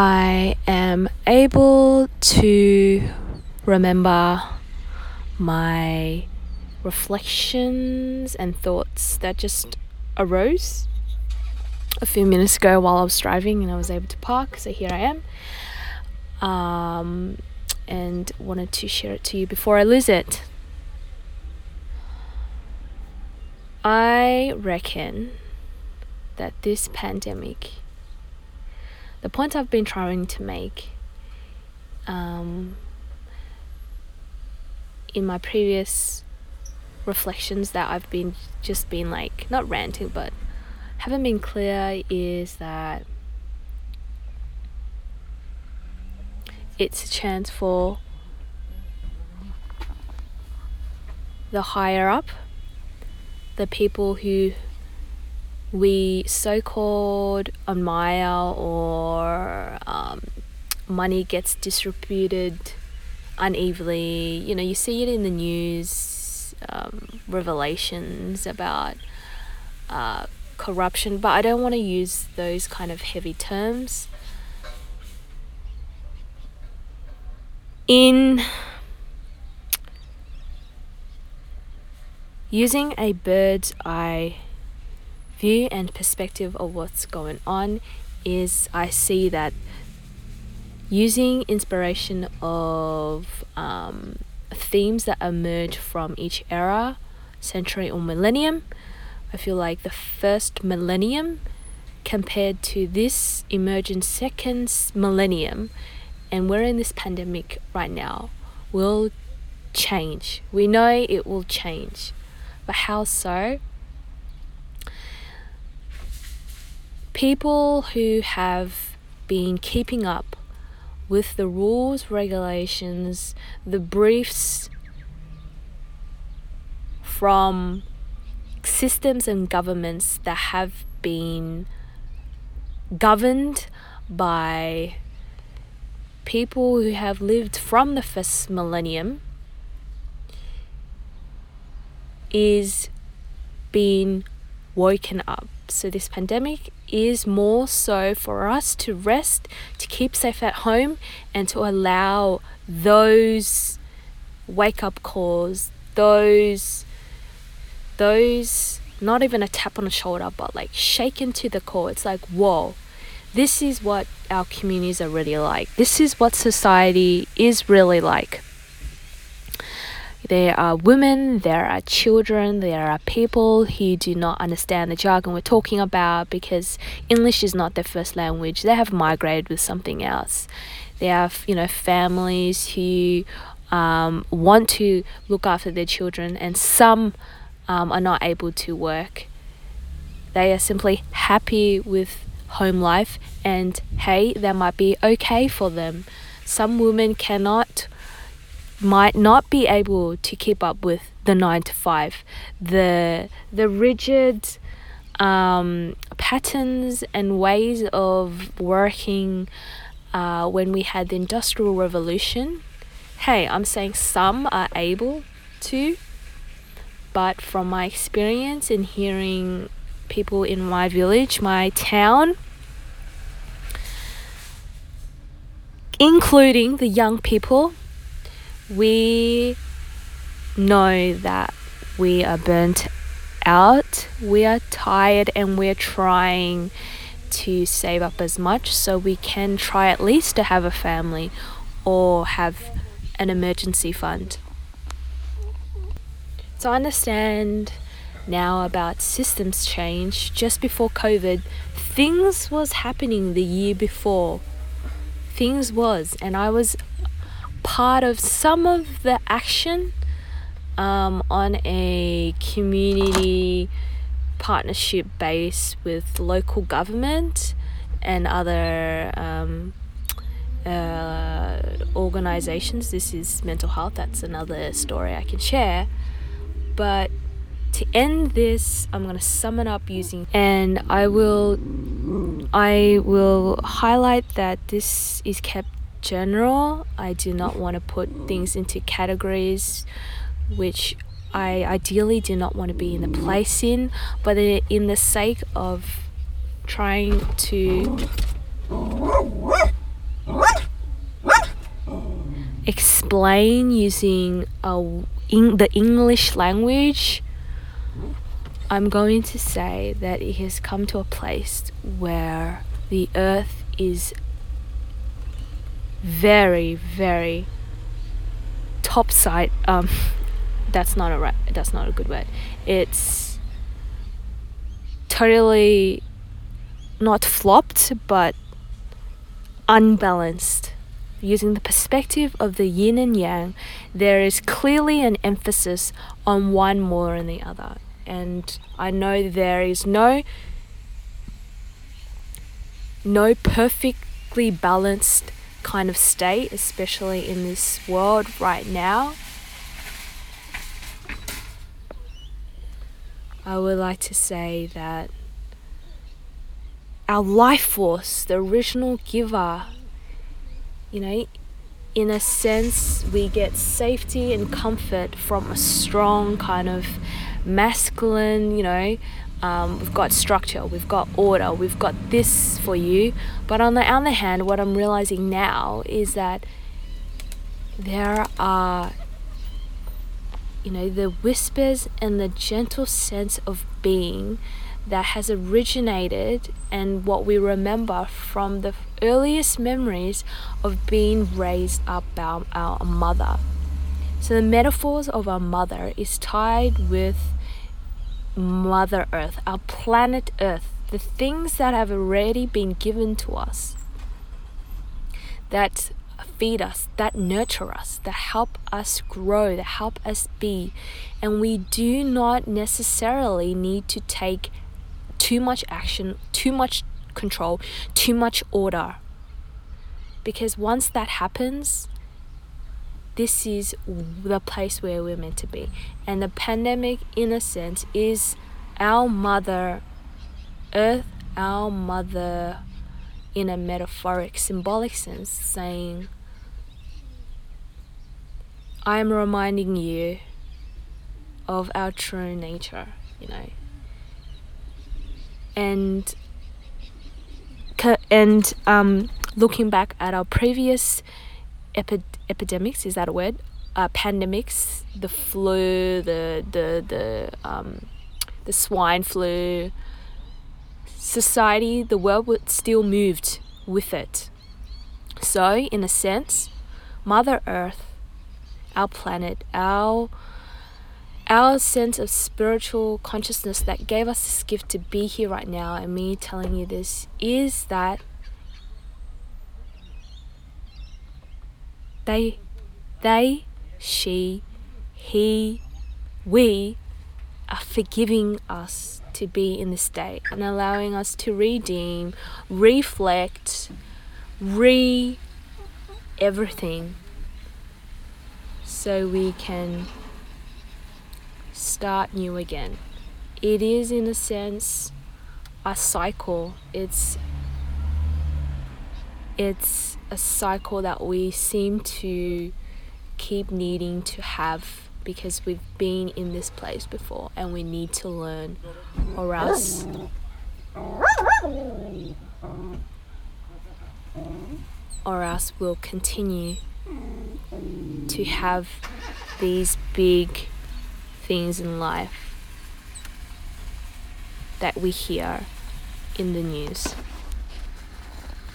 I am able to remember my reflections and thoughts that just arose a few minutes ago while I was driving and I was able to park. So here I am. Um, and wanted to share it to you before I lose it. I reckon that this pandemic, the point I've been trying to make um, in my previous reflections that I've been just been like, not ranting, but haven't been clear is that it's a chance for the higher up, the people who we so called admire or um, money gets distributed unevenly. You know, you see it in the news, um, revelations about uh, corruption, but I don't want to use those kind of heavy terms. In using a bird's eye view and perspective of what's going on is I see that using inspiration of um, themes that emerge from each era, century, or millennium, I feel like the first millennium compared to this emergent second millennium, and we're in this pandemic right now, will change. We know it will change. But how so? People who have been keeping up with the rules, regulations, the briefs from systems and governments that have been governed by people who have lived from the first millennium is being woken up. So, this pandemic is more so for us to rest, to keep safe at home, and to allow those wake up calls, those those not even a tap on the shoulder but like shaken to the core. It's like whoa this is what our communities are really like. This is what society is really like there are women, there are children, there are people who do not understand the jargon we're talking about because English is not their first language. They have migrated with something else. There are, you know, families who um, want to look after their children, and some um, are not able to work. They are simply happy with home life, and hey, that might be okay for them. Some women cannot, might not be able to keep up with the nine to five, the the rigid um, patterns and ways of working uh, when we had the industrial revolution. Hey, I'm saying some are able to, but from my experience in hearing people in my village, my town, including the young people, we know that we are burnt out, we are tired, and we're trying to save up as much so we can try at least to have a family or have an emergency fund. So I understand now about systems change. Just before COVID, things was happening the year before. Things was, and I was part of some of the action um, on a community partnership base with local government and other um, uh, organizations. This is mental health. That's another story I can share. But to end this, I'm going to sum it up using and I will I will highlight that this is kept general. I do not want to put things into categories which I ideally do not want to be in the place in, but in the sake of trying to explain using a, in the English language, I'm going to say that it has come to a place where the earth is very, very topside. Um, that's not a right. That's not a good word. It's totally not flopped, but unbalanced. Using the perspective of the yin and yang, there is clearly an emphasis on one more than the other. And I know there is no no perfectly balanced kind of state, especially in this world right now. I would like to say that our life force, the original giver, you know, in a sense, we get safety and comfort from a strong kind of masculine, you know, um, we've got structure, we've got order, we've got this for you. But on the other hand, what I'm realizing now is that there are, you know, the whispers and the gentle sense of being that has originated and what we remember from the earliest memories of being raised up by our mother. So the metaphors of our mother is tied with Mother Earth, our planet Earth, the things that have already been given to us that feed us, that nurture us, that help us grow, that help us be. And we do not necessarily need to take too much action, too much control, too much order. Because once that happens, this is the place where we're meant to be. And the pandemic, in a sense, is our mother earth, our mother in a metaphoric, symbolic sense, saying, I am reminding you of our true nature, you know. And and um, looking back at our previous epi- epidemics is that a word? Uh, pandemics the flu the the the um, the swine flu. Society the world would still moved with it. So in a sense mother earth our planet our our sense of spiritual consciousness that gave us this gift to be here right now and me telling you this is that they, they, she, he, we are forgiving us to be in this state and allowing us to redeem, reflect, re everything so we can start new again. It is, in a sense, a cycle. It's it's a cycle that we seem to keep needing to have because we've been in this place before and we need to learn or else or else we'll continue to have these big things in life that we hear in the news.